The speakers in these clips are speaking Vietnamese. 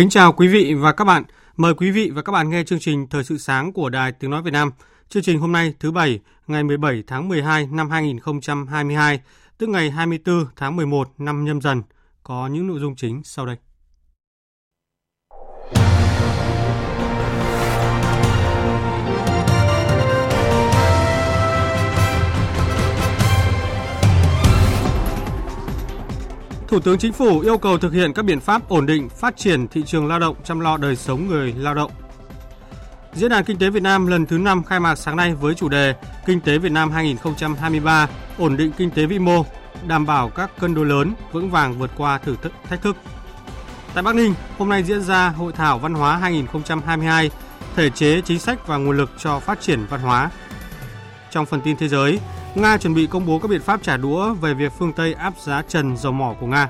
Kính chào quý vị và các bạn. Mời quý vị và các bạn nghe chương trình Thời sự sáng của Đài Tiếng Nói Việt Nam. Chương trình hôm nay thứ Bảy, ngày 17 tháng 12 năm 2022, tức ngày 24 tháng 11 năm nhâm dần, có những nội dung chính sau đây. Thủ tướng Chính phủ yêu cầu thực hiện các biện pháp ổn định phát triển thị trường lao động, chăm lo đời sống người lao động. Diễn đàn Kinh tế Việt Nam lần thứ 5 khai mạc sáng nay với chủ đề Kinh tế Việt Nam 2023, ổn định kinh tế vĩ mô, đảm bảo các cân đối lớn, vững vàng vượt qua thử thách thách thức. Tại Bắc Ninh, hôm nay diễn ra Hội thảo Văn hóa 2022, thể chế, chính sách và nguồn lực cho phát triển văn hóa. Trong phần tin thế giới, Nga chuẩn bị công bố các biện pháp trả đũa về việc phương Tây áp giá trần dầu mỏ của Nga.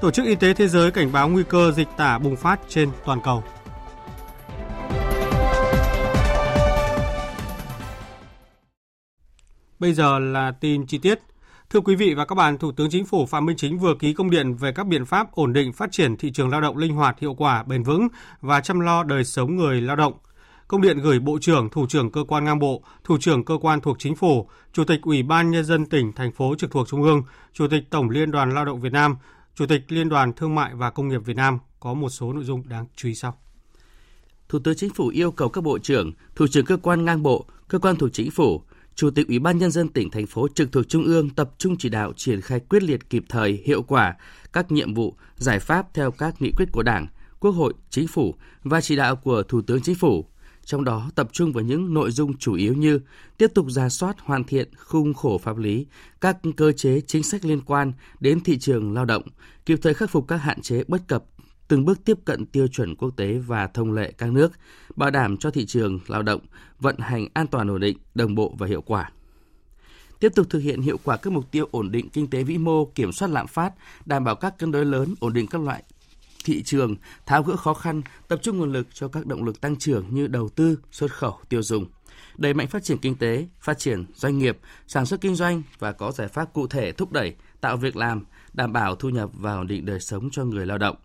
Tổ chức Y tế Thế giới cảnh báo nguy cơ dịch tả bùng phát trên toàn cầu. Bây giờ là tin chi tiết. Thưa quý vị và các bạn, Thủ tướng Chính phủ Phạm Minh Chính vừa ký công điện về các biện pháp ổn định phát triển thị trường lao động linh hoạt, hiệu quả, bền vững và chăm lo đời sống người lao động – công điện gửi Bộ trưởng, Thủ trưởng cơ quan ngang bộ, Thủ trưởng cơ quan thuộc Chính phủ, Chủ tịch Ủy ban Nhân dân tỉnh, thành phố trực thuộc Trung ương, Chủ tịch Tổng Liên đoàn Lao động Việt Nam, Chủ tịch Liên đoàn Thương mại và Công nghiệp Việt Nam có một số nội dung đáng chú ý sau. Thủ tướng Chính phủ yêu cầu các bộ trưởng, thủ trưởng cơ quan ngang bộ, cơ quan thuộc Chính phủ, Chủ tịch Ủy ban Nhân dân tỉnh, thành phố trực thuộc Trung ương tập trung chỉ đạo triển khai quyết liệt kịp thời, hiệu quả các nhiệm vụ, giải pháp theo các nghị quyết của Đảng, Quốc hội, Chính phủ và chỉ đạo của Thủ tướng Chính phủ, trong đó tập trung vào những nội dung chủ yếu như tiếp tục ra soát hoàn thiện khung khổ pháp lý, các cơ chế chính sách liên quan đến thị trường lao động, kịp thời khắc phục các hạn chế bất cập, từng bước tiếp cận tiêu chuẩn quốc tế và thông lệ các nước, bảo đảm cho thị trường lao động vận hành an toàn ổn định, đồng bộ và hiệu quả. Tiếp tục thực hiện hiệu quả các mục tiêu ổn định kinh tế vĩ mô, kiểm soát lạm phát, đảm bảo các cân đối lớn, ổn định các loại thị trường, tháo gỡ khó khăn, tập trung nguồn lực cho các động lực tăng trưởng như đầu tư, xuất khẩu, tiêu dùng đẩy mạnh phát triển kinh tế, phát triển doanh nghiệp, sản xuất kinh doanh và có giải pháp cụ thể thúc đẩy, tạo việc làm, đảm bảo thu nhập và ổn định đời sống cho người lao động.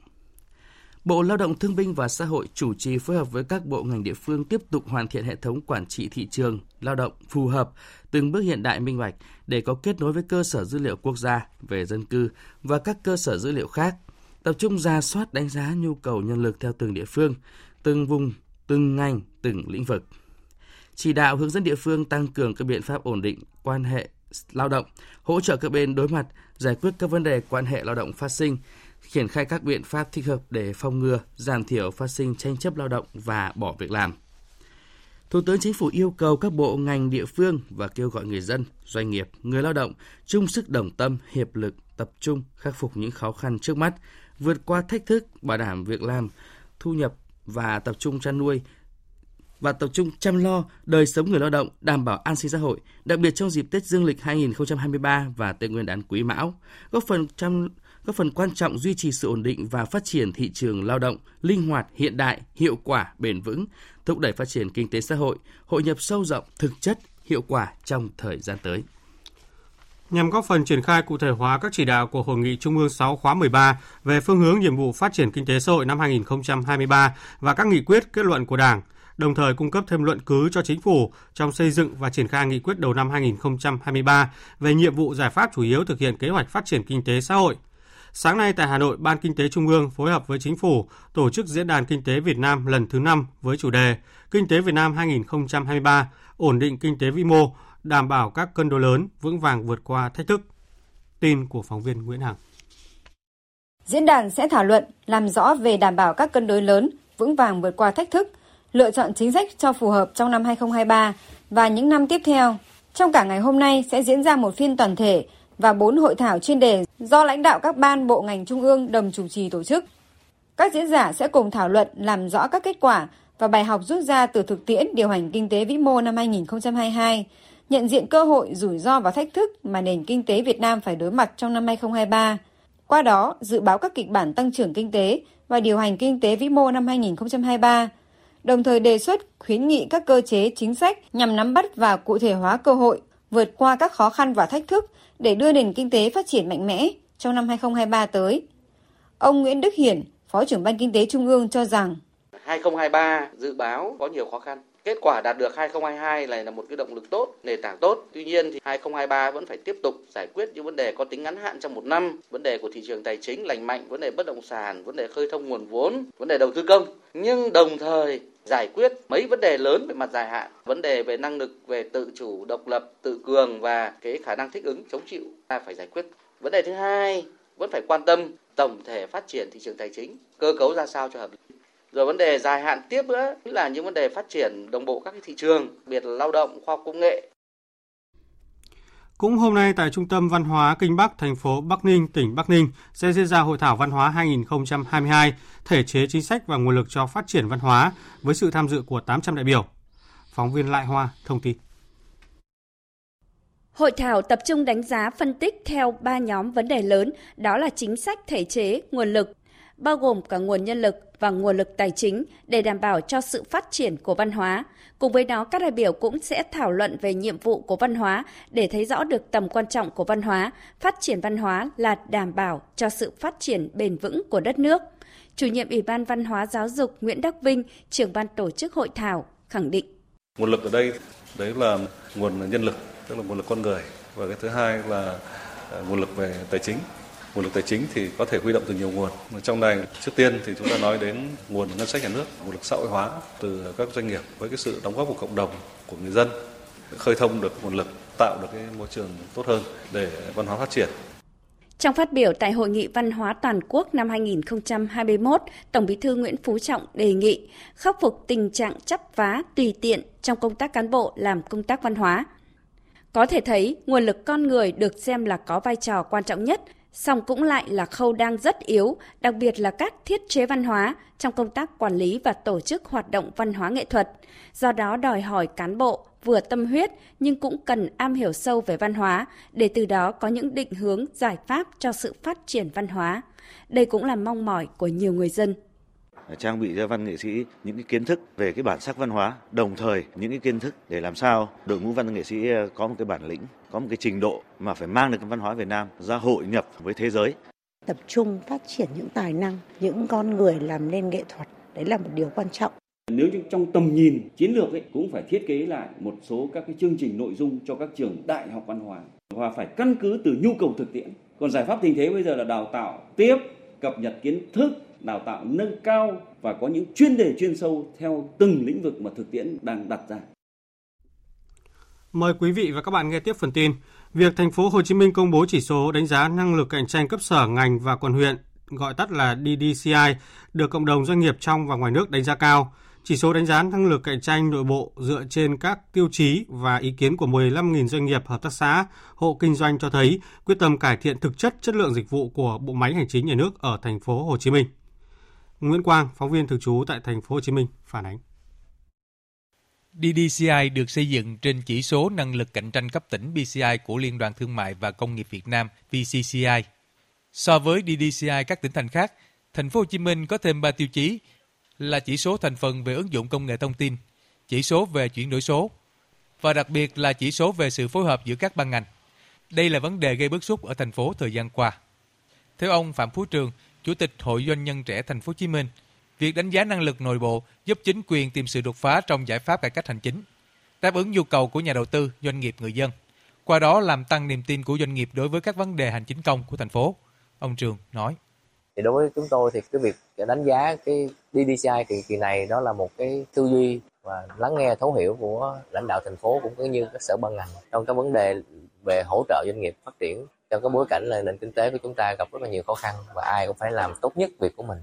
Bộ Lao động Thương binh và Xã hội chủ trì phối hợp với các bộ ngành địa phương tiếp tục hoàn thiện hệ thống quản trị thị trường lao động phù hợp, từng bước hiện đại minh bạch để có kết nối với cơ sở dữ liệu quốc gia về dân cư và các cơ sở dữ liệu khác tập trung ra soát đánh giá nhu cầu nhân lực theo từng địa phương, từng vùng, từng ngành, từng lĩnh vực. Chỉ đạo hướng dẫn địa phương tăng cường các biện pháp ổn định quan hệ lao động, hỗ trợ các bên đối mặt giải quyết các vấn đề quan hệ lao động phát sinh, triển khai các biện pháp thích hợp để phòng ngừa, giảm thiểu phát sinh tranh chấp lao động và bỏ việc làm. Thủ tướng Chính phủ yêu cầu các bộ ngành địa phương và kêu gọi người dân, doanh nghiệp, người lao động chung sức đồng tâm, hiệp lực, tập trung khắc phục những khó khăn trước mắt, vượt qua thách thức, bảo đảm việc làm, thu nhập và tập trung chăn nuôi và tập trung chăm lo đời sống người lao động, đảm bảo an sinh xã hội, đặc biệt trong dịp Tết Dương lịch 2023 và Tết Nguyên đán Quý Mão, góp phần chăm góp phần quan trọng duy trì sự ổn định và phát triển thị trường lao động linh hoạt, hiện đại, hiệu quả, bền vững, thúc đẩy phát triển kinh tế xã hội, hội nhập sâu rộng, thực chất, hiệu quả trong thời gian tới nhằm góp phần triển khai cụ thể hóa các chỉ đạo của Hội nghị Trung ương 6 khóa 13 về phương hướng nhiệm vụ phát triển kinh tế xã hội năm 2023 và các nghị quyết kết luận của Đảng, đồng thời cung cấp thêm luận cứ cho chính phủ trong xây dựng và triển khai nghị quyết đầu năm 2023 về nhiệm vụ giải pháp chủ yếu thực hiện kế hoạch phát triển kinh tế xã hội. Sáng nay tại Hà Nội, Ban Kinh tế Trung ương phối hợp với Chính phủ tổ chức Diễn đàn Kinh tế Việt Nam lần thứ 5 với chủ đề Kinh tế Việt Nam 2023, ổn định kinh tế vĩ mô, đảm bảo các cân đối lớn vững vàng vượt qua thách thức. Tin của phóng viên Nguyễn Hằng. Diễn đàn sẽ thảo luận làm rõ về đảm bảo các cân đối lớn, vững vàng vượt qua thách thức, lựa chọn chính sách cho phù hợp trong năm 2023 và những năm tiếp theo. Trong cả ngày hôm nay sẽ diễn ra một phiên toàn thể và bốn hội thảo chuyên đề do lãnh đạo các ban bộ ngành trung ương đồng chủ trì tổ chức. Các diễn giả sẽ cùng thảo luận làm rõ các kết quả và bài học rút ra từ thực tiễn điều hành kinh tế vĩ mô năm 2022, nhận diện cơ hội, rủi ro và thách thức mà nền kinh tế Việt Nam phải đối mặt trong năm 2023. Qua đó, dự báo các kịch bản tăng trưởng kinh tế và điều hành kinh tế vĩ mô năm 2023, đồng thời đề xuất khuyến nghị các cơ chế chính sách nhằm nắm bắt và cụ thể hóa cơ hội, vượt qua các khó khăn và thách thức để đưa nền kinh tế phát triển mạnh mẽ trong năm 2023 tới. Ông Nguyễn Đức Hiển, Phó trưởng Ban Kinh tế Trung ương cho rằng 2023 dự báo có nhiều khó khăn. Kết quả đạt được 2022 này là một cái động lực tốt, nền tảng tốt. Tuy nhiên thì 2023 vẫn phải tiếp tục giải quyết những vấn đề có tính ngắn hạn trong một năm, vấn đề của thị trường tài chính lành mạnh, vấn đề bất động sản, vấn đề khơi thông nguồn vốn, vấn đề đầu tư công. Nhưng đồng thời giải quyết mấy vấn đề lớn về mặt dài hạn, vấn đề về năng lực về tự chủ, độc lập, tự cường và cái khả năng thích ứng chống chịu ta phải giải quyết. Vấn đề thứ hai vẫn phải quan tâm tổng thể phát triển thị trường tài chính, cơ cấu ra sao cho hợp lý. Rồi vấn đề dài hạn tiếp nữa là những vấn đề phát triển đồng bộ các cái thị trường, biệt là lao động, khoa học công nghệ. Cũng hôm nay tại Trung tâm Văn hóa Kinh Bắc, thành phố Bắc Ninh, tỉnh Bắc Ninh sẽ diễn ra Hội thảo Văn hóa 2022, thể chế chính sách và nguồn lực cho phát triển văn hóa với sự tham dự của 800 đại biểu. Phóng viên Lại Hoa thông tin. Hội thảo tập trung đánh giá phân tích theo ba nhóm vấn đề lớn, đó là chính sách thể chế, nguồn lực, bao gồm cả nguồn nhân lực và nguồn lực tài chính để đảm bảo cho sự phát triển của văn hóa. Cùng với đó, các đại biểu cũng sẽ thảo luận về nhiệm vụ của văn hóa để thấy rõ được tầm quan trọng của văn hóa. Phát triển văn hóa là đảm bảo cho sự phát triển bền vững của đất nước. Chủ nhiệm Ủy ban Văn hóa Giáo dục Nguyễn Đắc Vinh, trưởng ban tổ chức hội thảo, khẳng định. Nguồn lực ở đây đấy là nguồn nhân lực, tức là nguồn lực con người. Và cái thứ hai là à, nguồn lực về tài chính nguồn lực tài chính thì có thể huy động từ nhiều nguồn. Trong này trước tiên thì chúng ta nói đến nguồn ngân sách nhà nước, nguồn lực xã hội hóa từ các doanh nghiệp với cái sự đóng góp của cộng đồng, của người dân, khơi thông được nguồn lực, tạo được cái môi trường tốt hơn để văn hóa phát triển. Trong phát biểu tại Hội nghị Văn hóa Toàn quốc năm 2021, Tổng bí thư Nguyễn Phú Trọng đề nghị khắc phục tình trạng chấp vá tùy tiện trong công tác cán bộ làm công tác văn hóa. Có thể thấy, nguồn lực con người được xem là có vai trò quan trọng nhất song cũng lại là khâu đang rất yếu, đặc biệt là các thiết chế văn hóa trong công tác quản lý và tổ chức hoạt động văn hóa nghệ thuật. Do đó đòi hỏi cán bộ vừa tâm huyết nhưng cũng cần am hiểu sâu về văn hóa để từ đó có những định hướng giải pháp cho sự phát triển văn hóa. Đây cũng là mong mỏi của nhiều người dân trang bị cho văn nghệ sĩ những cái kiến thức về cái bản sắc văn hóa, đồng thời những cái kiến thức để làm sao đội ngũ văn nghệ sĩ ờ, có một cái bản lĩnh, có một cái trình độ mà phải mang được cái văn hóa Việt Nam ra hội nhập với thế giới. Tập trung phát triển những tài năng, những con người làm nên nghệ thuật, đấy là một điều quan trọng. Nếu trong tầm nhìn chiến lược ấy, cũng phải thiết kế lại một số các cái chương trình nội dung cho các trường đại học văn hóa và phải căn cứ từ nhu cầu thực tiễn. Còn giải pháp tình thế bây giờ là đào tạo tiếp, cập nhật kiến thức, đào tạo nâng cao và có những chuyên đề chuyên sâu theo từng lĩnh vực mà thực tiễn đang đặt ra. Mời quý vị và các bạn nghe tiếp phần tin. Việc thành phố Hồ Chí Minh công bố chỉ số đánh giá năng lực cạnh tranh cấp sở, ngành và quận huyện, gọi tắt là DDCI, được cộng đồng doanh nghiệp trong và ngoài nước đánh giá cao. Chỉ số đánh giá năng lực cạnh tranh nội bộ dựa trên các tiêu chí và ý kiến của 15.000 doanh nghiệp, hợp tác xã, hộ kinh doanh cho thấy quyết tâm cải thiện thực chất chất lượng dịch vụ của bộ máy hành chính nhà nước ở thành phố Hồ Chí Minh. Nguyễn Quang, phóng viên thường trú tại thành phố Hồ Chí Minh phản ánh. DDCI được xây dựng trên chỉ số năng lực cạnh tranh cấp tỉnh BCI của Liên đoàn Thương mại và Công nghiệp Việt Nam VCCI. So với DDCI các tỉnh thành khác, thành phố Hồ Chí Minh có thêm 3 tiêu chí là chỉ số thành phần về ứng dụng công nghệ thông tin, chỉ số về chuyển đổi số và đặc biệt là chỉ số về sự phối hợp giữa các ban ngành. Đây là vấn đề gây bức xúc ở thành phố thời gian qua. Theo ông Phạm Phú Trường, Chủ tịch Hội Doanh nhân trẻ Thành phố Hồ Chí Minh, việc đánh giá năng lực nội bộ giúp chính quyền tìm sự đột phá trong giải pháp cải cách hành chính, đáp ứng nhu cầu của nhà đầu tư, doanh nghiệp, người dân. Qua đó làm tăng niềm tin của doanh nghiệp đối với các vấn đề hành chính công của thành phố. Ông Trường nói. Thì đối với chúng tôi thì cái việc đánh giá cái DDCI thì kỳ này đó là một cái tư duy và lắng nghe thấu hiểu của lãnh đạo thành phố cũng như các sở ban ngành trong các vấn đề về hỗ trợ doanh nghiệp phát triển trong cái bối cảnh là nền kinh tế của chúng ta gặp rất là nhiều khó khăn và ai cũng phải làm tốt nhất việc của mình.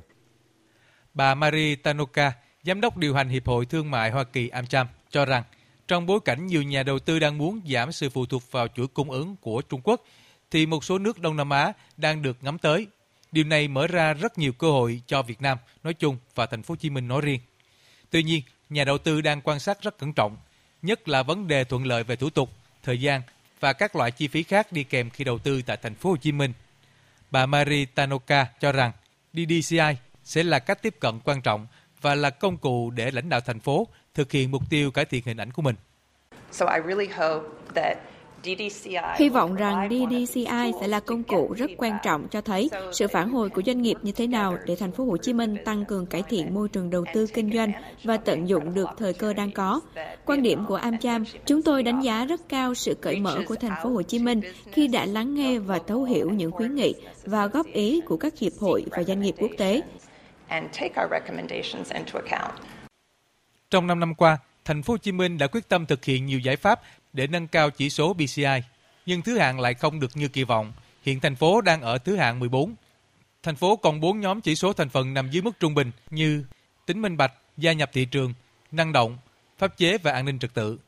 Bà Marie Tanoka, giám đốc điều hành Hiệp hội Thương mại Hoa Kỳ AmCham cho rằng trong bối cảnh nhiều nhà đầu tư đang muốn giảm sự phụ thuộc vào chuỗi cung ứng của Trung Quốc, thì một số nước Đông Nam Á đang được ngắm tới. Điều này mở ra rất nhiều cơ hội cho Việt Nam nói chung và thành phố Hồ Chí Minh nói riêng. Tuy nhiên, nhà đầu tư đang quan sát rất cẩn trọng, nhất là vấn đề thuận lợi về thủ tục, thời gian và các loại chi phí khác đi kèm khi đầu tư tại thành phố Hồ Chí Minh. Bà Mari Tanoka cho rằng DDCI sẽ là cách tiếp cận quan trọng và là công cụ để lãnh đạo thành phố thực hiện mục tiêu cải thiện hình ảnh của mình. Hy vọng rằng DDCI sẽ là công cụ rất quan trọng cho thấy sự phản hồi của doanh nghiệp như thế nào để thành phố Hồ Chí Minh tăng cường cải thiện môi trường đầu tư kinh doanh và tận dụng được thời cơ đang có. Quan điểm của AmCham, chúng tôi đánh giá rất cao sự cởi mở của thành phố Hồ Chí Minh khi đã lắng nghe và thấu hiểu những khuyến nghị và góp ý của các hiệp hội và doanh nghiệp quốc tế. Trong 5 năm qua, thành phố Hồ Chí Minh đã quyết tâm thực hiện nhiều giải pháp để nâng cao chỉ số BCI, nhưng thứ hạng lại không được như kỳ vọng. Hiện thành phố đang ở thứ hạng 14. Thành phố còn 4 nhóm chỉ số thành phần nằm dưới mức trung bình như tính minh bạch, gia nhập thị trường, năng động, pháp chế và an ninh trật tự.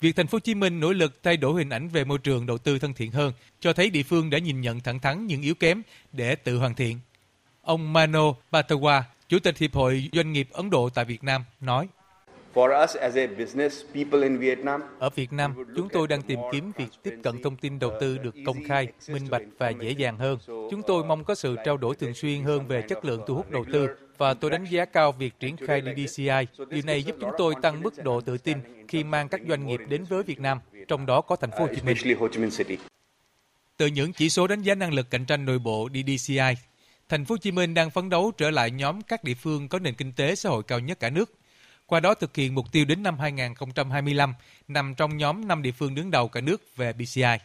Việc thành phố Hồ Chí Minh nỗ lực thay đổi hình ảnh về môi trường đầu tư thân thiện hơn cho thấy địa phương đã nhìn nhận thẳng thắn những yếu kém để tự hoàn thiện. Ông Mano Batawa, Chủ tịch Hiệp hội Doanh nghiệp Ấn Độ tại Việt Nam nói: ở Việt Nam, chúng tôi đang tìm kiếm việc tiếp cận thông tin đầu tư được công khai, minh bạch và dễ dàng hơn. Chúng tôi mong có sự trao đổi thường xuyên hơn về chất lượng thu hút đầu tư và tôi đánh giá cao việc triển khai DDCI. Điều này giúp chúng tôi tăng mức độ tự tin khi mang các doanh nghiệp đến với Việt Nam, trong đó có thành phố Hồ Chí Minh. Từ những chỉ số đánh giá năng lực cạnh tranh nội bộ DDCI, thành phố Hồ Chí Minh đang phấn đấu trở lại nhóm các địa phương có nền kinh tế xã hội cao nhất cả nước qua đó thực hiện mục tiêu đến năm 2025 nằm trong nhóm 5 địa phương đứng đầu cả nước về BCI.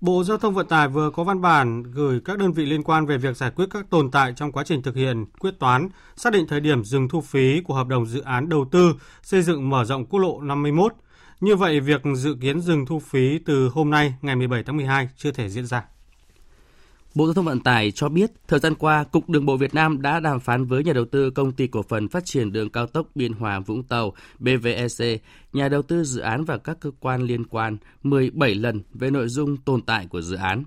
Bộ Giao thông Vận tải vừa có văn bản gửi các đơn vị liên quan về việc giải quyết các tồn tại trong quá trình thực hiện quyết toán, xác định thời điểm dừng thu phí của hợp đồng dự án đầu tư xây dựng mở rộng quốc lộ 51. Như vậy, việc dự kiến dừng thu phí từ hôm nay ngày 17 tháng 12 chưa thể diễn ra. Bộ Giao thông Vận tải cho biết, thời gian qua, Cục Đường bộ Việt Nam đã đàm phán với nhà đầu tư Công ty Cổ phần Phát triển Đường Cao tốc Biên Hòa Vũng Tàu BVEC, nhà đầu tư dự án và các cơ quan liên quan 17 lần về nội dung tồn tại của dự án.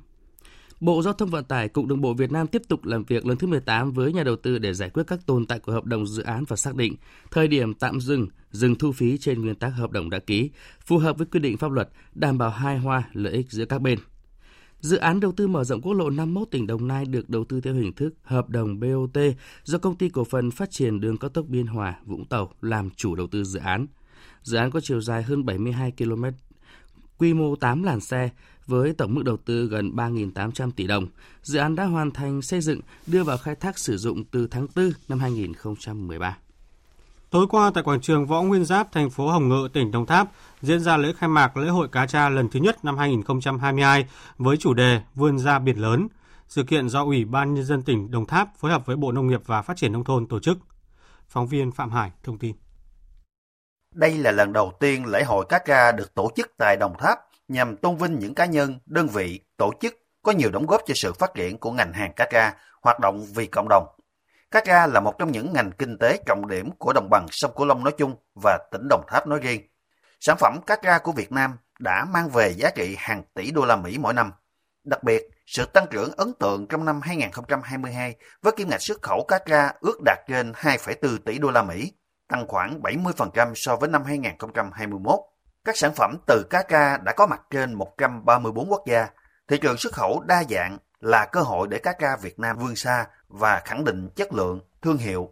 Bộ Giao thông Vận tải, Cục Đường bộ Việt Nam tiếp tục làm việc lần thứ 18 với nhà đầu tư để giải quyết các tồn tại của hợp đồng dự án và xác định thời điểm tạm dừng, dừng thu phí trên nguyên tắc hợp đồng đã ký, phù hợp với quy định pháp luật, đảm bảo hài hòa lợi ích giữa các bên. Dự án đầu tư mở rộng quốc lộ 51 tỉnh Đồng Nai được đầu tư theo hình thức hợp đồng BOT do công ty cổ phần phát triển đường cao tốc Biên Hòa, Vũng Tàu làm chủ đầu tư dự án. Dự án có chiều dài hơn 72 km, quy mô 8 làn xe với tổng mức đầu tư gần 3.800 tỷ đồng. Dự án đã hoàn thành xây dựng, đưa vào khai thác sử dụng từ tháng 4 năm 2013. Tối qua tại quảng trường Võ Nguyên Giáp, thành phố Hồng Ngự, tỉnh Đồng Tháp diễn ra lễ khai mạc lễ hội cá tra lần thứ nhất năm 2022 với chủ đề Vươn ra biển lớn. Sự kiện do Ủy ban Nhân dân tỉnh Đồng Tháp phối hợp với Bộ Nông nghiệp và Phát triển Nông thôn tổ chức. Phóng viên Phạm Hải thông tin. Đây là lần đầu tiên lễ hội cá tra được tổ chức tại Đồng Tháp nhằm tôn vinh những cá nhân, đơn vị, tổ chức có nhiều đóng góp cho sự phát triển của ngành hàng cá tra, hoạt động vì cộng đồng. Cá tra là một trong những ngành kinh tế trọng điểm của đồng bằng sông Cửu Long nói chung và tỉnh Đồng Tháp nói riêng. Sản phẩm cá tra của Việt Nam đã mang về giá trị hàng tỷ đô la Mỹ mỗi năm. Đặc biệt, sự tăng trưởng ấn tượng trong năm 2022 với kim ngạch xuất khẩu cá tra ước đạt trên 2,4 tỷ đô la Mỹ, tăng khoảng 70% so với năm 2021. Các sản phẩm từ cá tra đã có mặt trên 134 quốc gia. Thị trường xuất khẩu đa dạng là cơ hội để cá tra Việt Nam vươn xa và khẳng định chất lượng, thương hiệu.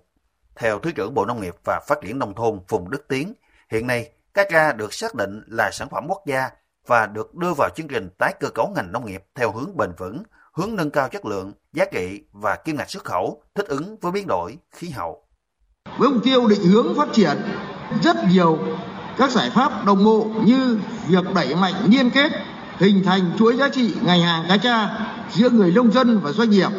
Theo Thứ trưởng Bộ Nông nghiệp và Phát triển Nông thôn Phùng Đức Tiến, hiện nay cá tra được xác định là sản phẩm quốc gia và được đưa vào chương trình tái cơ cấu ngành nông nghiệp theo hướng bền vững, hướng nâng cao chất lượng, giá trị và kim ngạch xuất khẩu thích ứng với biến đổi khí hậu. Với mục tiêu định hướng phát triển rất nhiều các giải pháp đồng bộ như việc đẩy mạnh liên kết, hình thành chuỗi giá trị ngành hàng cá tra giữa người nông dân và doanh nghiệp,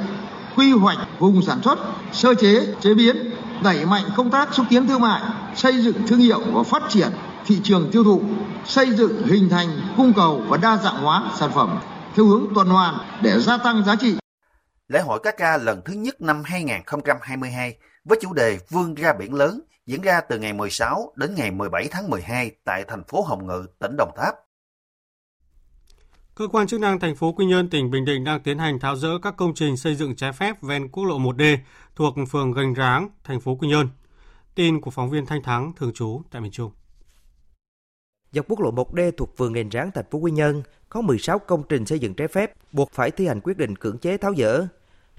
quy hoạch vùng sản xuất, sơ chế, chế biến, đẩy mạnh công tác xúc tiến thương mại, xây dựng thương hiệu và phát triển thị trường tiêu thụ, xây dựng hình thành cung cầu và đa dạng hóa sản phẩm, theo hướng tuần hoàn để gia tăng giá trị. Lễ hội cá tra lần thứ nhất năm 2022 với chủ đề Vươn ra biển lớn diễn ra từ ngày 16 đến ngày 17 tháng 12 tại thành phố Hồng Ngự, tỉnh Đồng Tháp. Cơ quan chức năng thành phố Quy Nhơn, tỉnh Bình Định đang tiến hành tháo dỡ các công trình xây dựng trái phép ven quốc lộ 1D thuộc phường Gành Ráng, thành phố Quy Nhơn. Tin của phóng viên Thanh Thắng thường trú tại miền Trung. Dọc quốc lộ 1D thuộc phường Gành Ráng, thành phố Quy Nhơn có 16 công trình xây dựng trái phép buộc phải thi hành quyết định cưỡng chế tháo dỡ.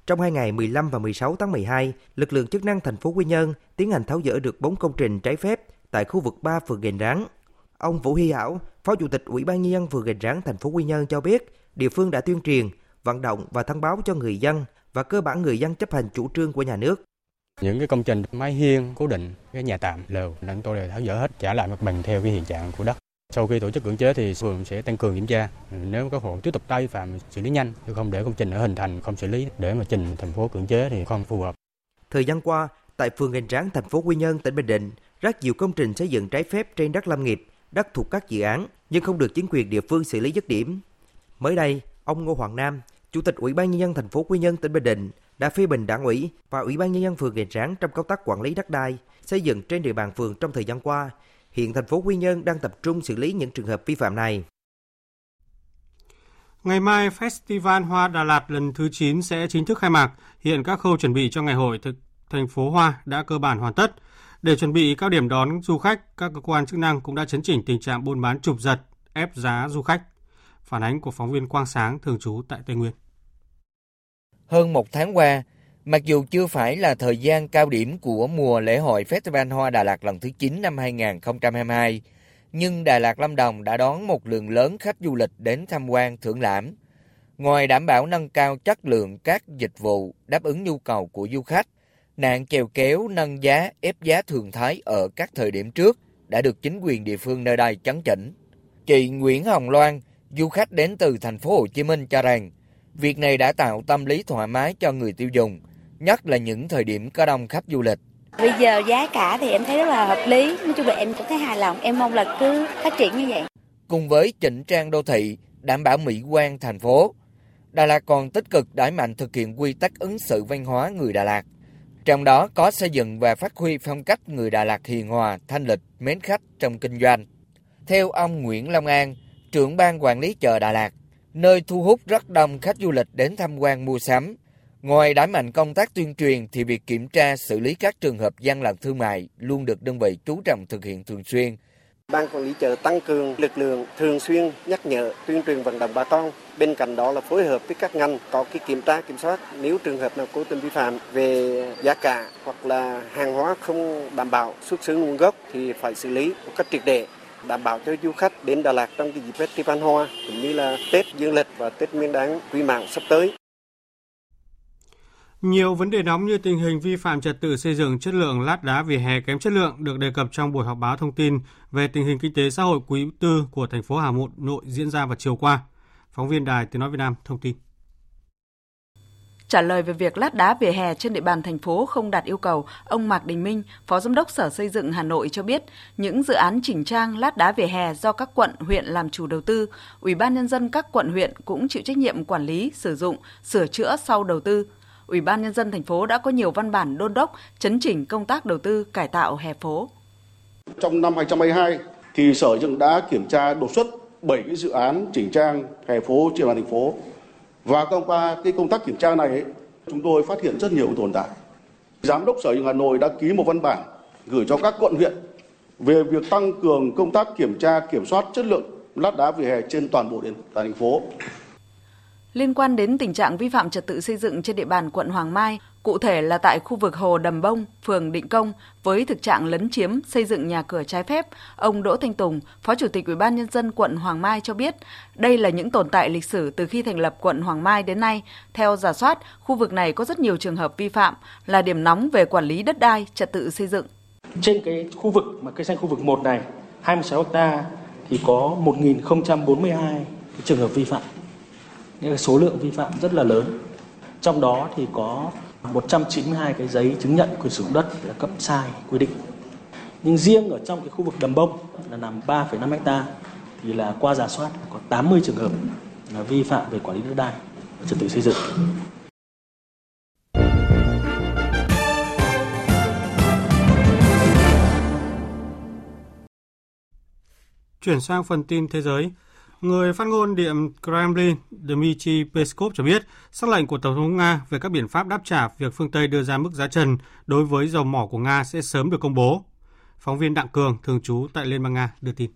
Trong hai ngày 15 và 16 tháng 12, lực lượng chức năng thành phố Quy Nhơn tiến hành tháo dỡ được 4 công trình trái phép tại khu vực 3 phường Gành Ráng. Ông Vũ Hy Hảo, Phó Chủ tịch Ủy ban nhân dân phường Gành Ráng thành phố Quy Nhơn cho biết, địa phương đã tuyên truyền, vận động và thông báo cho người dân và cơ bản người dân chấp hành chủ trương của nhà nước. Những cái công trình mái hiên cố định, cái nhà tạm, lều, chúng tôi đều tháo dỡ hết, trả lại mặt bằng theo cái hiện trạng của đất. Sau khi tổ chức cưỡng chế thì phường sẽ tăng cường kiểm tra. Nếu có hộ tiếp tục tái phạm xử lý nhanh, chứ không để công trình ở hình thành không xử lý để mà trình thành phố cưỡng chế thì không phù hợp. Thời gian qua, tại phường Gành Ráng, thành phố Quy Nhơn, tỉnh Bình Định, rất nhiều công trình xây dựng trái phép trên đất lâm nghiệp, đất thuộc các dự án nhưng không được chính quyền địa phương xử lý dứt điểm. Mới đây, ông Ngô Hoàng Nam, Chủ tịch Ủy ban nhân dân thành phố Quy Nhơn, tỉnh Bình Định đã phê bình đảng ủy và Ủy ban nhân dân phường Gành Ráng trong công tác quản lý đất đai, xây dựng trên địa bàn phường trong thời gian qua Hiện thành phố Quy Nhơn đang tập trung xử lý những trường hợp vi phạm này. Ngày mai, Festival Hoa Đà Lạt lần thứ 9 sẽ chính thức khai mạc. Hiện các khâu chuẩn bị cho ngày hội thực thành phố Hoa đã cơ bản hoàn tất. Để chuẩn bị các điểm đón du khách, các cơ quan chức năng cũng đã chấn chỉnh tình trạng buôn bán trục giật, ép giá du khách. Phản ánh của phóng viên Quang Sáng thường trú tại Tây Nguyên. Hơn một tháng qua, Mặc dù chưa phải là thời gian cao điểm của mùa lễ hội Festival Hoa Đà Lạt lần thứ 9 năm 2022, nhưng Đà Lạt Lâm Đồng đã đón một lượng lớn khách du lịch đến tham quan thưởng lãm. Ngoài đảm bảo nâng cao chất lượng các dịch vụ đáp ứng nhu cầu của du khách, nạn chèo kéo nâng giá ép giá thường thái ở các thời điểm trước đã được chính quyền địa phương nơi đây chấn chỉnh. Chị Nguyễn Hồng Loan, du khách đến từ thành phố Hồ Chí Minh cho rằng, việc này đã tạo tâm lý thoải mái cho người tiêu dùng – nhất là những thời điểm có đông khách du lịch. Bây giờ giá cả thì em thấy rất là hợp lý, nói chung là em cũng thấy hài lòng, em mong là cứ phát triển như vậy. Cùng với chỉnh trang đô thị, đảm bảo mỹ quan thành phố, Đà Lạt còn tích cực đẩy mạnh thực hiện quy tắc ứng xử văn hóa người Đà Lạt. Trong đó có xây dựng và phát huy phong cách người Đà Lạt hiền hòa, thanh lịch, mến khách trong kinh doanh. Theo ông Nguyễn Long An, trưởng ban quản lý chợ Đà Lạt, nơi thu hút rất đông khách du lịch đến tham quan mua sắm, Ngoài đẩy mạnh công tác tuyên truyền thì việc kiểm tra xử lý các trường hợp gian lận thương mại luôn được đơn vị chú trọng thực hiện thường xuyên. Ban quản lý chợ tăng cường lực lượng thường xuyên nhắc nhở, tuyên truyền vận động bà con. Bên cạnh đó là phối hợp với các ngành có cái kiểm tra kiểm soát nếu trường hợp nào cố tình vi phạm về giá cả hoặc là hàng hóa không đảm bảo xuất xứ nguồn gốc thì phải xử lý một cách triệt để đảm bảo cho du khách đến Đà Lạt trong cái dịp Festival Hoa cũng như là Tết Dương lịch và Tết Nguyên đán Quý Mão sắp tới. Nhiều vấn đề nóng như tình hình vi phạm trật tự xây dựng chất lượng lát đá vỉa hè kém chất lượng được đề cập trong buổi họp báo thông tin về tình hình kinh tế xã hội quý tư của thành phố Hà Nội diễn ra vào chiều qua. Phóng viên Đài Tiếng Nói Việt Nam thông tin. Trả lời về việc lát đá vỉa hè trên địa bàn thành phố không đạt yêu cầu, ông Mạc Đình Minh, Phó Giám đốc Sở Xây dựng Hà Nội cho biết, những dự án chỉnh trang lát đá vỉa hè do các quận, huyện làm chủ đầu tư, Ủy ban nhân dân các quận huyện cũng chịu trách nhiệm quản lý, sử dụng, sửa chữa sau đầu tư. Ủy ban nhân dân thành phố đã có nhiều văn bản đôn đốc chấn chỉnh công tác đầu tư cải tạo hè phố. Trong năm 2022 thì Sở dựng đã kiểm tra đột xuất 7 cái dự án chỉnh trang hè phố trên bàn thành phố. Và thông qua cái công tác kiểm tra này ấy, chúng tôi phát hiện rất nhiều tồn tại. Giám đốc Sở dựng Hà Nội đã ký một văn bản gửi cho các quận huyện về việc tăng cường công tác kiểm tra kiểm soát chất lượng lát đá vỉa hè trên toàn bộ địa bàn thành phố. Liên quan đến tình trạng vi phạm trật tự xây dựng trên địa bàn quận Hoàng Mai, cụ thể là tại khu vực Hồ Đầm Bông, phường Định Công, với thực trạng lấn chiếm xây dựng nhà cửa trái phép, ông Đỗ Thanh Tùng, Phó Chủ tịch Ủy ban nhân dân quận Hoàng Mai cho biết, đây là những tồn tại lịch sử từ khi thành lập quận Hoàng Mai đến nay. Theo giả soát, khu vực này có rất nhiều trường hợp vi phạm, là điểm nóng về quản lý đất đai, trật tự xây dựng. Trên cái khu vực mà cây xanh khu vực 1 này, 26 ha thì có 1042 trường hợp vi phạm số lượng vi phạm rất là lớn. Trong đó thì có 192 cái giấy chứng nhận quyền sử dụng đất là cấp sai quy định. Nhưng riêng ở trong cái khu vực đầm bông là nằm 3,5 hecta thì là qua giả soát có 80 trường hợp là vi phạm về quản lý đất đai và trật tự xây dựng. Chuyển sang phần tin thế giới, người phát ngôn Điện Kremlin Dmitry Peskov cho biết sắc lệnh của Tổng thống Nga về các biện pháp đáp trả việc phương Tây đưa ra mức giá trần đối với dầu mỏ của Nga sẽ sớm được công bố. Phóng viên Đặng Cường, thường trú tại Liên bang Nga, đưa tin.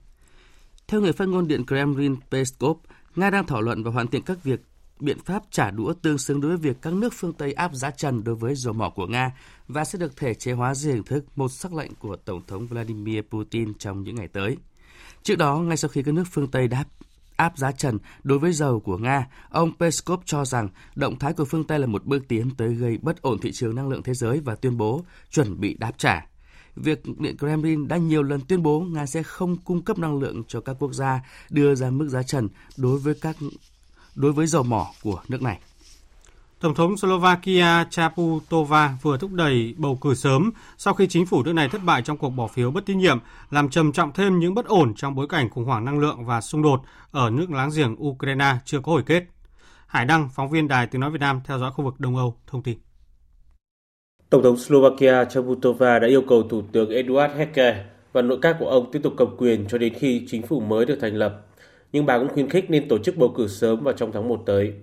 Theo người phát ngôn Điện Kremlin Peskov, Nga đang thảo luận và hoàn thiện các việc biện pháp trả đũa tương xứng đối với việc các nước phương Tây áp giá trần đối với dầu mỏ của Nga và sẽ được thể chế hóa dưới hình thức một sắc lệnh của Tổng thống Vladimir Putin trong những ngày tới. Trước đó, ngay sau khi các nước phương Tây đáp áp giá trần đối với dầu của Nga, ông Peskov cho rằng động thái của phương Tây là một bước tiến tới gây bất ổn thị trường năng lượng thế giới và tuyên bố chuẩn bị đáp trả. Việc Điện Kremlin đã nhiều lần tuyên bố Nga sẽ không cung cấp năng lượng cho các quốc gia đưa ra mức giá trần đối với các đối với dầu mỏ của nước này. Tổng thống Slovakia Chaputova vừa thúc đẩy bầu cử sớm sau khi chính phủ nước này thất bại trong cuộc bỏ phiếu bất tín nhiệm, làm trầm trọng thêm những bất ổn trong bối cảnh khủng hoảng năng lượng và xung đột ở nước láng giềng Ukraine chưa có hồi kết. Hải Đăng, phóng viên Đài Tiếng Nói Việt Nam theo dõi khu vực Đông Âu, thông tin. Tổng thống Slovakia Chaputova đã yêu cầu Thủ tướng Eduard Hecke và nội các của ông tiếp tục cầm quyền cho đến khi chính phủ mới được thành lập. Nhưng bà cũng khuyến khích nên tổ chức bầu cử sớm vào trong tháng 1 tới.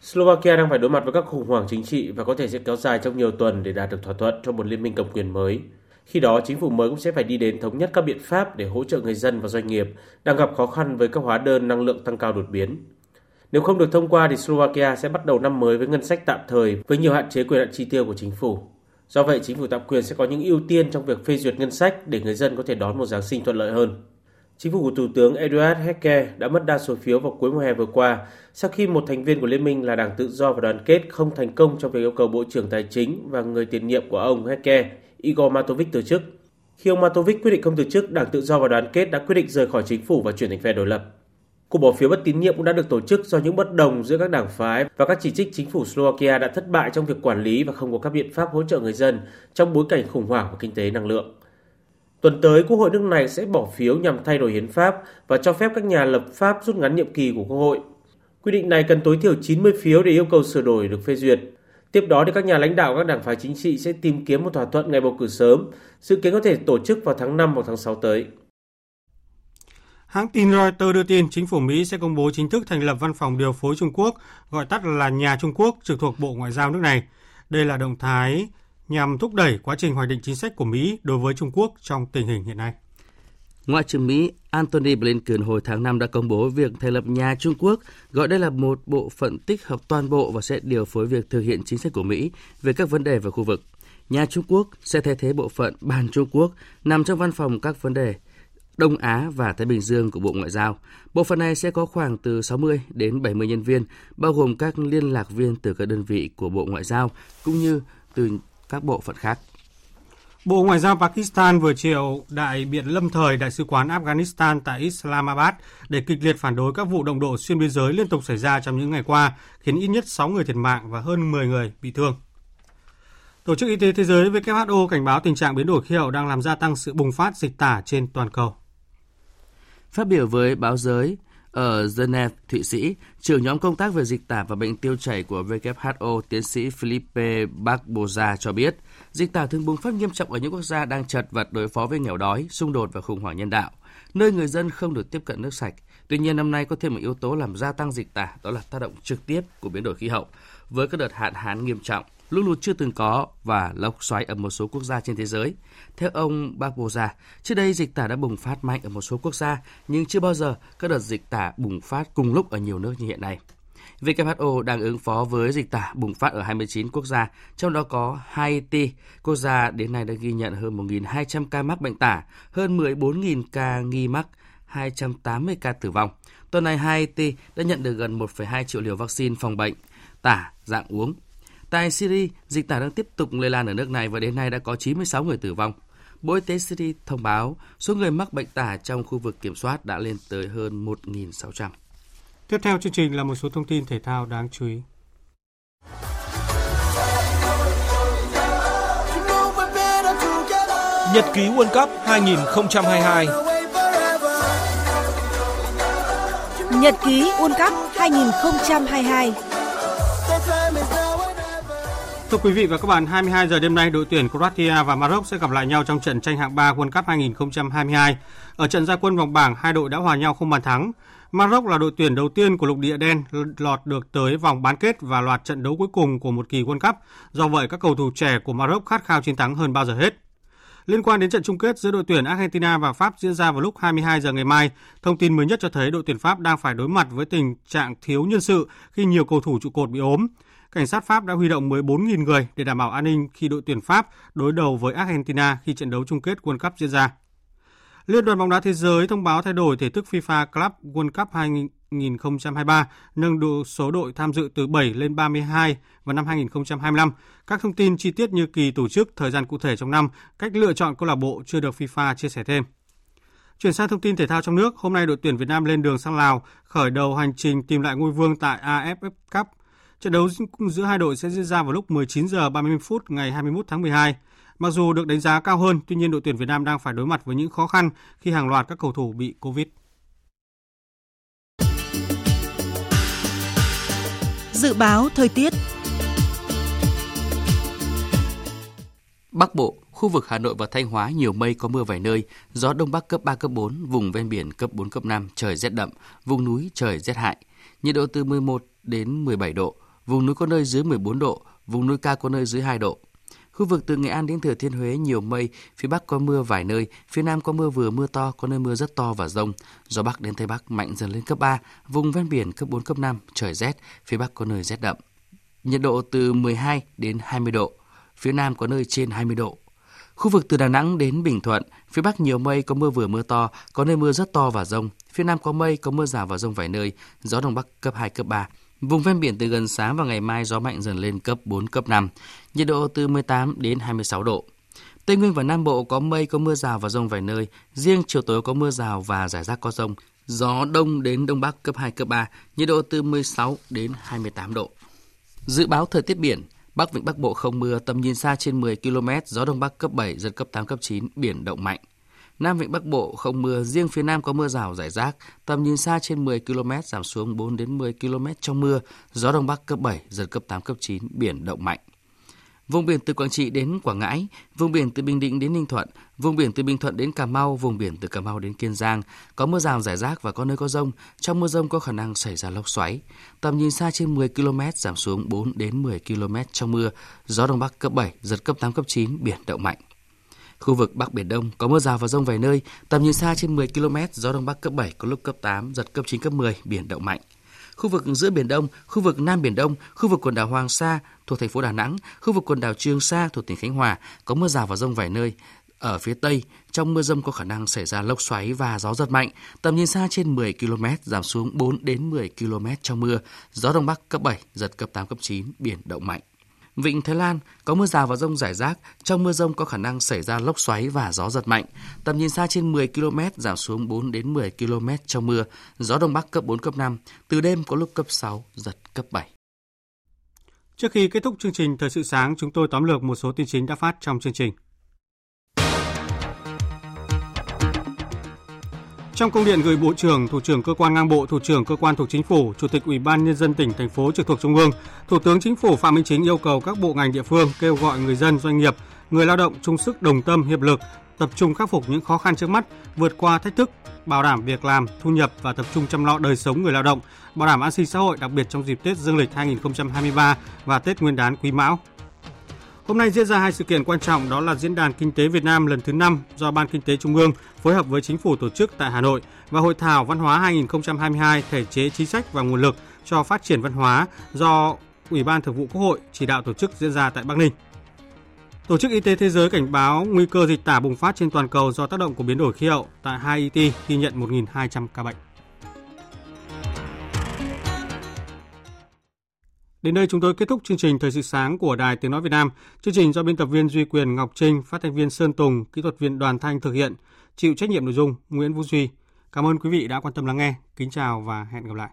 Slovakia đang phải đối mặt với các khủng hoảng chính trị và có thể sẽ kéo dài trong nhiều tuần để đạt được thỏa thuận cho một liên minh cầm quyền mới. Khi đó, chính phủ mới cũng sẽ phải đi đến thống nhất các biện pháp để hỗ trợ người dân và doanh nghiệp đang gặp khó khăn với các hóa đơn năng lượng tăng cao đột biến. Nếu không được thông qua thì Slovakia sẽ bắt đầu năm mới với ngân sách tạm thời với nhiều hạn chế quyền hạn chi tiêu của chính phủ. Do vậy, chính phủ tạm quyền sẽ có những ưu tiên trong việc phê duyệt ngân sách để người dân có thể đón một Giáng sinh thuận lợi hơn. Chính phủ của Thủ tướng Eduard Hecke đã mất đa số phiếu vào cuối mùa hè vừa qua sau khi một thành viên của Liên minh là Đảng Tự do và Đoàn kết không thành công trong việc yêu cầu Bộ trưởng Tài chính và người tiền nhiệm của ông Hecke, Igor Matovic từ chức. Khi ông Matovic quyết định không từ chức, Đảng Tự do và Đoàn kết đã quyết định rời khỏi chính phủ và chuyển thành phe đối lập. Cuộc bỏ phiếu bất tín nhiệm cũng đã được tổ chức do những bất đồng giữa các đảng phái và các chỉ trích chính phủ Slovakia đã thất bại trong việc quản lý và không có các biện pháp hỗ trợ người dân trong bối cảnh khủng hoảng của kinh tế năng lượng. Tuần tới, Quốc hội nước này sẽ bỏ phiếu nhằm thay đổi hiến pháp và cho phép các nhà lập pháp rút ngắn nhiệm kỳ của Quốc hội. Quy định này cần tối thiểu 90 phiếu để yêu cầu sửa đổi được phê duyệt. Tiếp đó thì các nhà lãnh đạo các đảng phái chính trị sẽ tìm kiếm một thỏa thuận ngày bầu cử sớm, dự kiến có thể tổ chức vào tháng 5 hoặc tháng 6 tới. Hãng tin Reuters đưa tin chính phủ Mỹ sẽ công bố chính thức thành lập văn phòng điều phối Trung Quốc, gọi tắt là Nhà Trung Quốc trực thuộc Bộ Ngoại giao nước này. Đây là động thái nhằm thúc đẩy quá trình hoạch định chính sách của Mỹ đối với Trung Quốc trong tình hình hiện nay. Ngoại trưởng Mỹ Antony Blinken hồi tháng 5 đã công bố việc thành lập nhà Trung Quốc, gọi đây là một bộ phận tích hợp toàn bộ và sẽ điều phối việc thực hiện chính sách của Mỹ về các vấn đề về khu vực. Nhà Trung Quốc sẽ thay thế bộ phận bàn Trung Quốc nằm trong văn phòng các vấn đề Đông Á và Thái Bình Dương của Bộ Ngoại giao. Bộ phận này sẽ có khoảng từ 60 đến 70 nhân viên, bao gồm các liên lạc viên từ các đơn vị của Bộ Ngoại giao cũng như từ các bộ phận khác. Bộ Ngoại giao Pakistan vừa triệu đại biện lâm thời Đại sứ quán Afghanistan tại Islamabad để kịch liệt phản đối các vụ động độ xuyên biên giới liên tục xảy ra trong những ngày qua, khiến ít nhất 6 người thiệt mạng và hơn 10 người bị thương. Tổ chức Y tế Thế giới WHO cảnh báo tình trạng biến đổi khí hậu đang làm gia tăng sự bùng phát dịch tả trên toàn cầu. Phát biểu với báo giới, ở Geneva, Thụy Sĩ, trưởng nhóm công tác về dịch tả và bệnh tiêu chảy của WHO, tiến sĩ Philippe Barbosa cho biết, dịch tả thường bùng phát nghiêm trọng ở những quốc gia đang chật vật đối phó với nghèo đói, xung đột và khủng hoảng nhân đạo, nơi người dân không được tiếp cận nước sạch. Tuy nhiên năm nay có thêm một yếu tố làm gia tăng dịch tả, đó là tác động trực tiếp của biến đổi khí hậu, với các đợt hạn hán nghiêm trọng, lũ lụt chưa từng có và lốc xoáy ở một số quốc gia trên thế giới. Theo ông Barbosa, trước đây dịch tả đã bùng phát mạnh ở một số quốc gia, nhưng chưa bao giờ các đợt dịch tả bùng phát cùng lúc ở nhiều nước như hiện nay. WHO đang ứng phó với dịch tả bùng phát ở 29 quốc gia, trong đó có Haiti. Quốc gia đến nay đã ghi nhận hơn 1.200 ca mắc bệnh tả, hơn 14.000 ca nghi mắc, 280 ca tử vong. Tuần này Haiti đã nhận được gần 1,2 triệu liều vaccine phòng bệnh tả dạng uống Tại Syria, dịch tả đang tiếp tục lây lan ở nước này và đến nay đã có 96 người tử vong. Bộ Y tế Syria thông báo số người mắc bệnh tả trong khu vực kiểm soát đã lên tới hơn 1.600. Tiếp theo chương trình là một số thông tin thể thao đáng chú ý. Nhật ký World Cup 2022 Nhật ký World Cup 2022 Thưa quý vị và các bạn, 22 giờ đêm nay đội tuyển Croatia và Maroc sẽ gặp lại nhau trong trận tranh hạng 3 World Cup 2022. Ở trận gia quân vòng bảng, hai đội đã hòa nhau không bàn thắng. Maroc là đội tuyển đầu tiên của lục địa đen lọt được tới vòng bán kết và loạt trận đấu cuối cùng của một kỳ World Cup. Do vậy, các cầu thủ trẻ của Maroc khát khao chiến thắng hơn bao giờ hết. Liên quan đến trận chung kết giữa đội tuyển Argentina và Pháp diễn ra vào lúc 22 giờ ngày mai, thông tin mới nhất cho thấy đội tuyển Pháp đang phải đối mặt với tình trạng thiếu nhân sự khi nhiều cầu thủ trụ cột bị ốm. Cảnh sát Pháp đã huy động 14.000 người để đảm bảo an ninh khi đội tuyển Pháp đối đầu với Argentina khi trận đấu chung kết World Cup diễn ra. Liên đoàn bóng đá thế giới thông báo thay đổi thể thức FIFA Club World Cup 2023, nâng độ số đội tham dự từ 7 lên 32 vào năm 2025. Các thông tin chi tiết như kỳ tổ chức, thời gian cụ thể trong năm, cách lựa chọn câu lạc bộ chưa được FIFA chia sẻ thêm. Chuyển sang thông tin thể thao trong nước, hôm nay đội tuyển Việt Nam lên đường sang Lào khởi đầu hành trình tìm lại ngôi vương tại AFF Cup. Trận đấu giữa hai đội sẽ diễn ra vào lúc 19 giờ 30 phút ngày 21 tháng 12. Mặc dù được đánh giá cao hơn, tuy nhiên đội tuyển Việt Nam đang phải đối mặt với những khó khăn khi hàng loạt các cầu thủ bị Covid. Dự báo thời tiết Bắc Bộ, khu vực Hà Nội và Thanh Hóa nhiều mây có mưa vài nơi, gió đông bắc cấp 3 cấp 4, vùng ven biển cấp 4 cấp 5, trời rét đậm, vùng núi trời rét hại. Nhiệt độ từ 11 đến 17 độ, vùng núi có nơi dưới 14 độ, vùng núi cao có nơi dưới 2 độ. Khu vực từ Nghệ An đến Thừa Thiên Huế nhiều mây, phía Bắc có mưa vài nơi, phía Nam có mưa vừa mưa to, có nơi mưa rất to và rông. Gió Bắc đến Tây Bắc mạnh dần lên cấp 3, vùng ven biển cấp 4, cấp 5, trời rét, phía Bắc có nơi rét đậm. Nhiệt độ từ 12 đến 20 độ, phía Nam có nơi trên 20 độ. Khu vực từ Đà Nẵng đến Bình Thuận, phía Bắc nhiều mây, có mưa vừa mưa to, có nơi mưa rất to và rông. Phía Nam có mây, có mưa rào và rông vài nơi, gió Đông Bắc cấp 2, cấp 3. Vùng ven biển từ gần sáng và ngày mai gió mạnh dần lên cấp 4, cấp 5, nhiệt độ từ 18 đến 26 độ. Tây Nguyên và Nam Bộ có mây, có mưa rào và rông vài nơi, riêng chiều tối có mưa rào và rải rác có rông. Gió đông đến đông bắc cấp 2, cấp 3, nhiệt độ từ 16 đến 28 độ. Dự báo thời tiết biển, Bắc Vịnh Bắc Bộ không mưa, tầm nhìn xa trên 10 km, gió đông bắc cấp 7, giật cấp 8, cấp 9, biển động mạnh. Nam Vịnh Bắc Bộ không mưa, riêng phía Nam có mưa rào rải rác, tầm nhìn xa trên 10 km giảm xuống 4 đến 10 km trong mưa, gió Đông Bắc cấp 7, giật cấp 8, cấp 9, biển động mạnh. Vùng biển từ Quảng Trị đến Quảng Ngãi, vùng biển từ Bình Định đến Ninh Thuận, vùng biển từ Bình Thuận đến Cà Mau, vùng biển từ Cà Mau đến Kiên Giang có mưa rào rải rác và có nơi có rông. Trong mưa rông có khả năng xảy ra lốc xoáy. Tầm nhìn xa trên 10 km giảm xuống 4 đến 10 km trong mưa, gió đông bắc cấp 7, giật cấp 8 cấp 9, biển động mạnh. Khu vực Bắc Biển Đông có mưa rào và rông vài nơi, tầm nhìn xa trên 10 km, gió Đông Bắc cấp 7, có lúc cấp 8, giật cấp 9, cấp 10, biển động mạnh. Khu vực giữa Biển Đông, khu vực Nam Biển Đông, khu vực quần đảo Hoàng Sa thuộc thành phố Đà Nẵng, khu vực quần đảo Trường Sa thuộc tỉnh Khánh Hòa có mưa rào và rông vài nơi. Ở phía Tây, trong mưa rông có khả năng xảy ra lốc xoáy và gió giật mạnh, tầm nhìn xa trên 10 km, giảm xuống 4 đến 10 km trong mưa, gió Đông Bắc cấp 7, giật cấp 8, cấp 9, biển động mạnh. Vịnh Thái Lan có mưa rào và rông rải rác, trong mưa rông có khả năng xảy ra lốc xoáy và gió giật mạnh. Tầm nhìn xa trên 10 km, giảm xuống 4 đến 10 km trong mưa, gió đông bắc cấp 4 cấp 5, từ đêm có lúc cấp 6, giật cấp 7. Trước khi kết thúc chương trình Thời sự sáng, chúng tôi tóm lược một số tin chính đã phát trong chương trình. Trong công điện gửi Bộ trưởng, Thủ trưởng cơ quan ngang bộ, Thủ trưởng cơ quan thuộc Chính phủ, Chủ tịch Ủy ban nhân dân tỉnh thành phố trực thuộc Trung ương, Thủ tướng Chính phủ Phạm Minh Chính yêu cầu các bộ ngành địa phương kêu gọi người dân, doanh nghiệp, người lao động chung sức đồng tâm hiệp lực, tập trung khắc phục những khó khăn trước mắt, vượt qua thách thức, bảo đảm việc làm, thu nhập và tập trung chăm lo đời sống người lao động, bảo đảm an sinh xã hội đặc biệt trong dịp Tết Dương lịch 2023 và Tết Nguyên đán Quý Mão. Hôm nay diễn ra hai sự kiện quan trọng đó là Diễn đàn Kinh tế Việt Nam lần thứ 5 do Ban Kinh tế Trung ương phối hợp với Chính phủ tổ chức tại Hà Nội và Hội thảo Văn hóa 2022 thể chế, chính sách và nguồn lực cho phát triển văn hóa do Ủy ban Thường vụ Quốc hội chỉ đạo tổ chức diễn ra tại Bắc Ninh. Tổ chức Y tế Thế giới cảnh báo nguy cơ dịch tả bùng phát trên toàn cầu do tác động của biến đổi khí hậu tại Haiti ghi nhận 1.200 ca bệnh. Đến đây chúng tôi kết thúc chương trình Thời sự sáng của Đài Tiếng Nói Việt Nam. Chương trình do biên tập viên Duy Quyền Ngọc Trinh, phát thanh viên Sơn Tùng, kỹ thuật viên Đoàn Thanh thực hiện, chịu trách nhiệm nội dung Nguyễn Vũ Duy. Cảm ơn quý vị đã quan tâm lắng nghe. Kính chào và hẹn gặp lại.